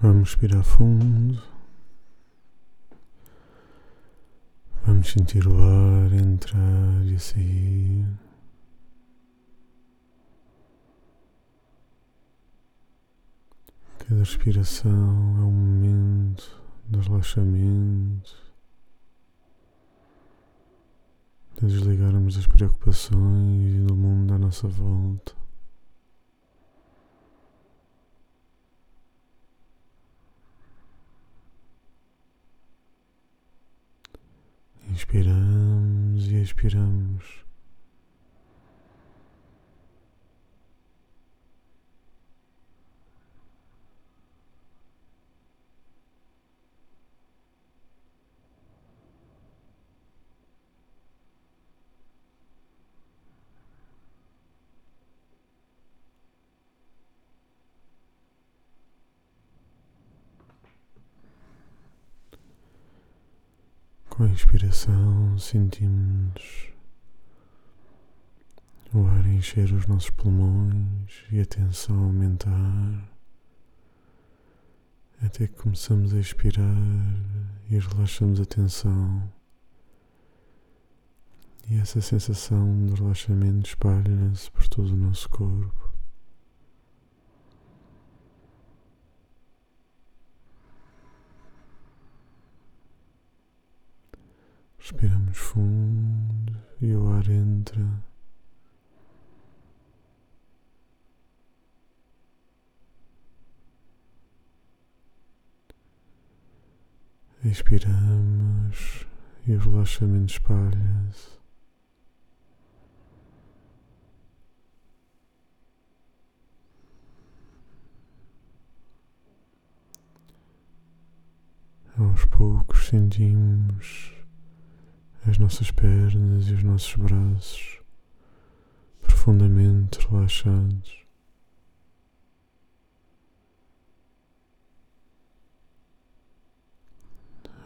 Vamos respirar fundo. Vamos sentir o ar entrar e sair. Cada respiração é um momento de relaxamento, de desligarmos das preocupações e do mundo à nossa volta. Inspiramos e expiramos. Com a inspiração, sentimos o ar encher os nossos pulmões e a tensão aumentar, até que começamos a expirar e relaxamos a tensão. E essa sensação de relaxamento espalha-se por todo o nosso corpo. Respiramos fundo e o ar entra. Expiramos e o relaxamento espalha-se. Aos poucos sentimos as nossas pernas e os nossos braços profundamente relaxados.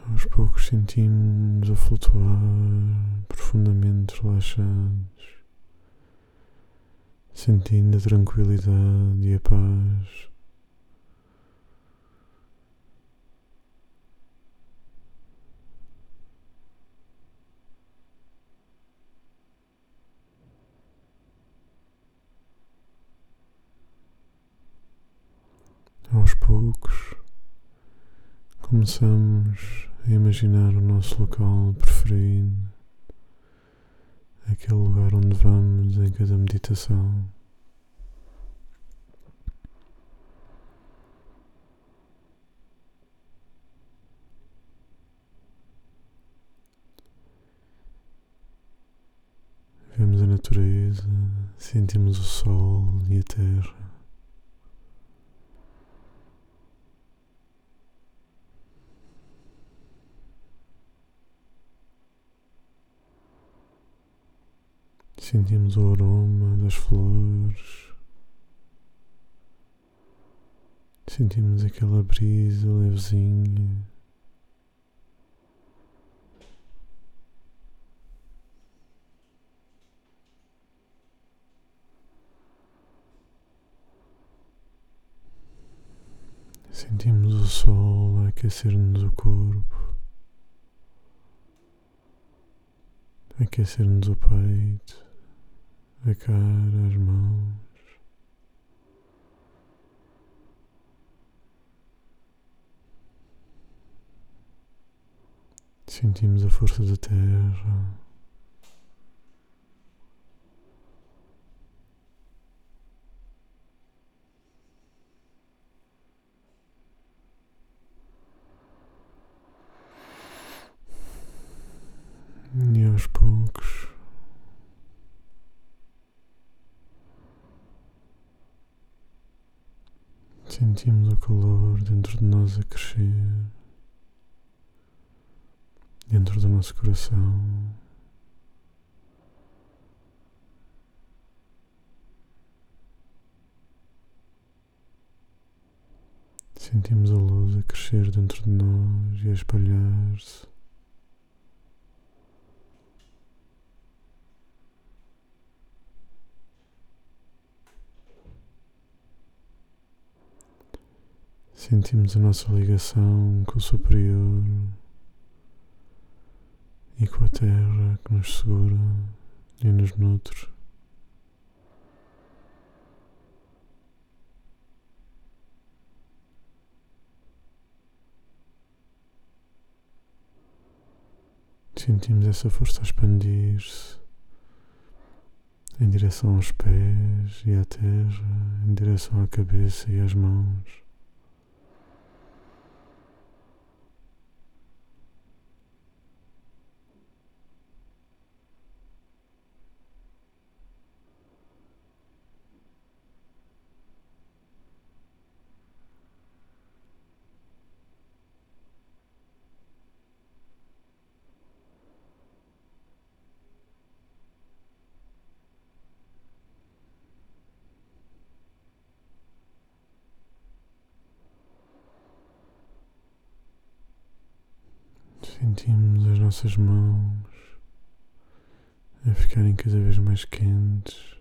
Aos poucos sentimos a flutuar profundamente relaxados, sentindo a tranquilidade e a paz. aos poucos começamos a imaginar o nosso local preferido, aquele lugar onde vamos em cada meditação. Vemos a natureza, sentimos o sol e a terra. Sentimos o aroma das flores. Sentimos aquela brisa levezinha. Sentimos o sol aquecer-nos o corpo, aquecer-nos o peito a cara, as mãos. Sentimos a força da terra. E aos poucos Sentimos o calor dentro de nós a crescer, dentro do nosso coração. Sentimos a luz a crescer dentro de nós e a espalhar-se. Sentimos a nossa ligação com o superior e com a terra que nos segura e nos nutre. Sentimos essa força a expandir-se em direção aos pés e à terra, em direção à cabeça e às mãos. Sentimos as nossas mãos a ficarem cada vez mais quentes.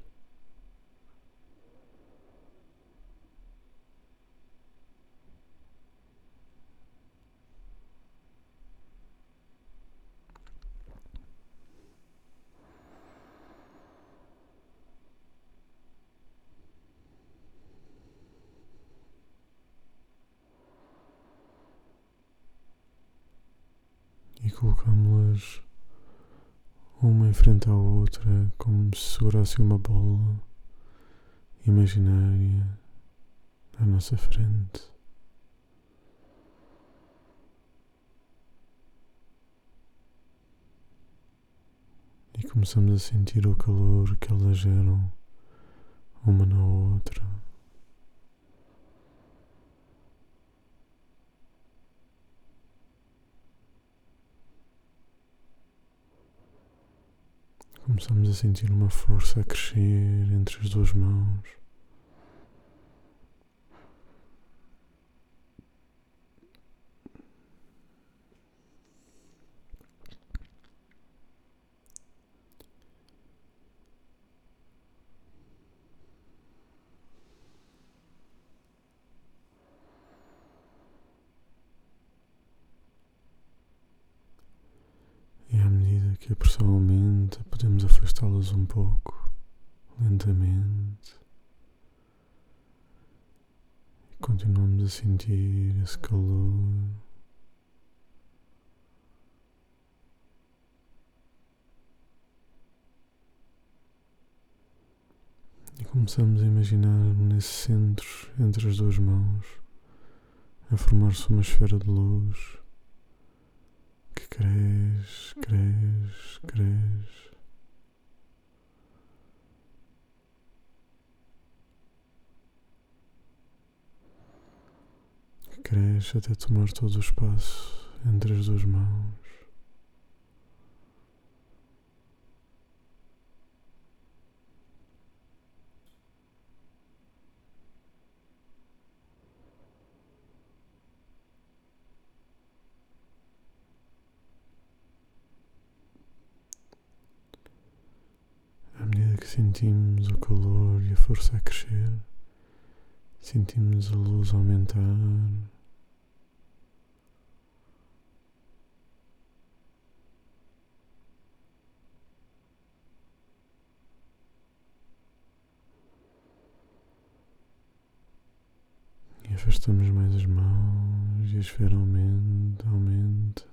e colocámos-las uma em frente à outra, como se segurasse uma bola imaginária à nossa frente. E começamos a sentir o calor que elas geram uma na outra. Começamos a sentir uma força a crescer entre as duas mãos. Que a podemos afastá-las um pouco, lentamente. E continuamos a sentir esse calor. E começamos a imaginar nesse centro, entre as duas mãos, a formar-se uma esfera de luz cresce, cresce, cresce. Cresce até tomar todo o espaço entre as duas mãos. Sentimos o calor e a força a crescer, sentimos a luz aumentar. E afastamos mais as mãos e a esfera aumenta, aumenta.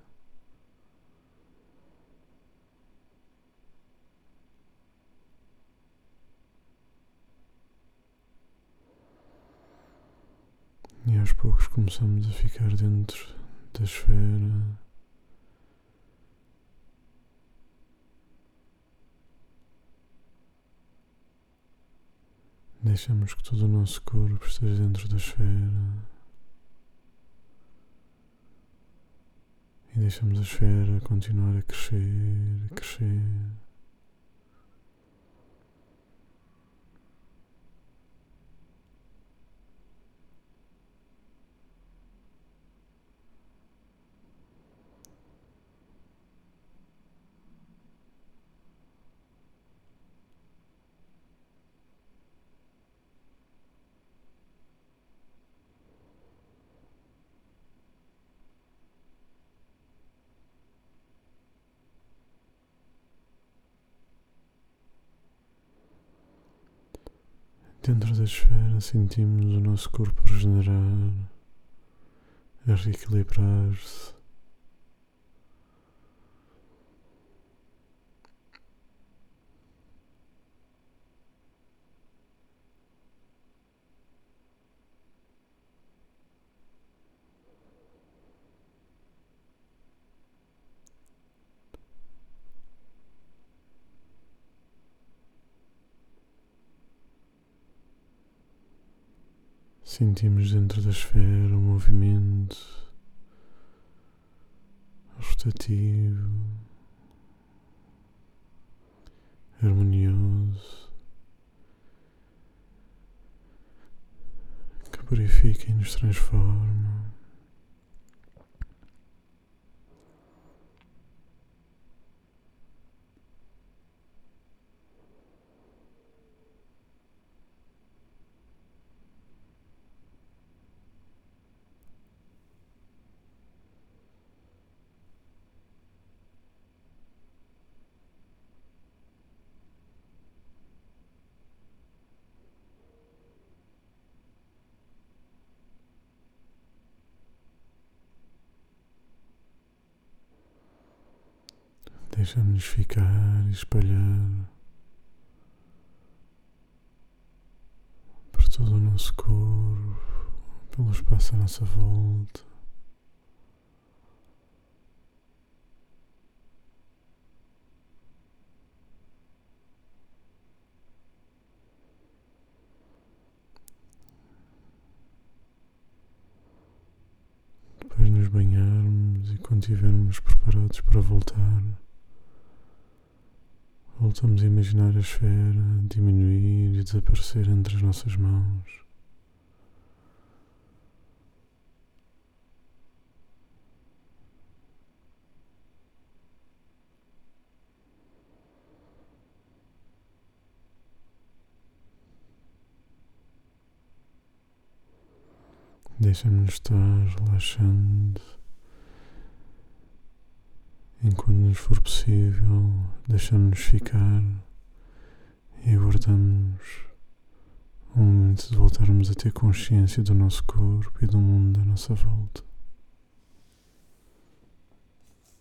E aos poucos começamos a ficar dentro da esfera. Deixamos que todo o nosso corpo esteja dentro da esfera. E deixamos a esfera continuar a crescer, a crescer. Dentro da esfera sentimos o nosso corpo regenerar, reequilibrar-se. Sentimos dentro da esfera um movimento rotativo, harmonioso, que purifica e nos transforma. Deixamos-nos ficar e espalhar por todo o nosso corpo, pelo espaço à nossa volta. Depois nos banharmos e quando estivermos preparados para voltar. Voltamos a imaginar a esfera diminuir e desaparecer entre as nossas mãos. Deixa-nos estar relaxando enquanto nos for possível, deixamos-nos ficar e aguardamos um momento de voltarmos a ter consciência do nosso corpo e do mundo à nossa volta.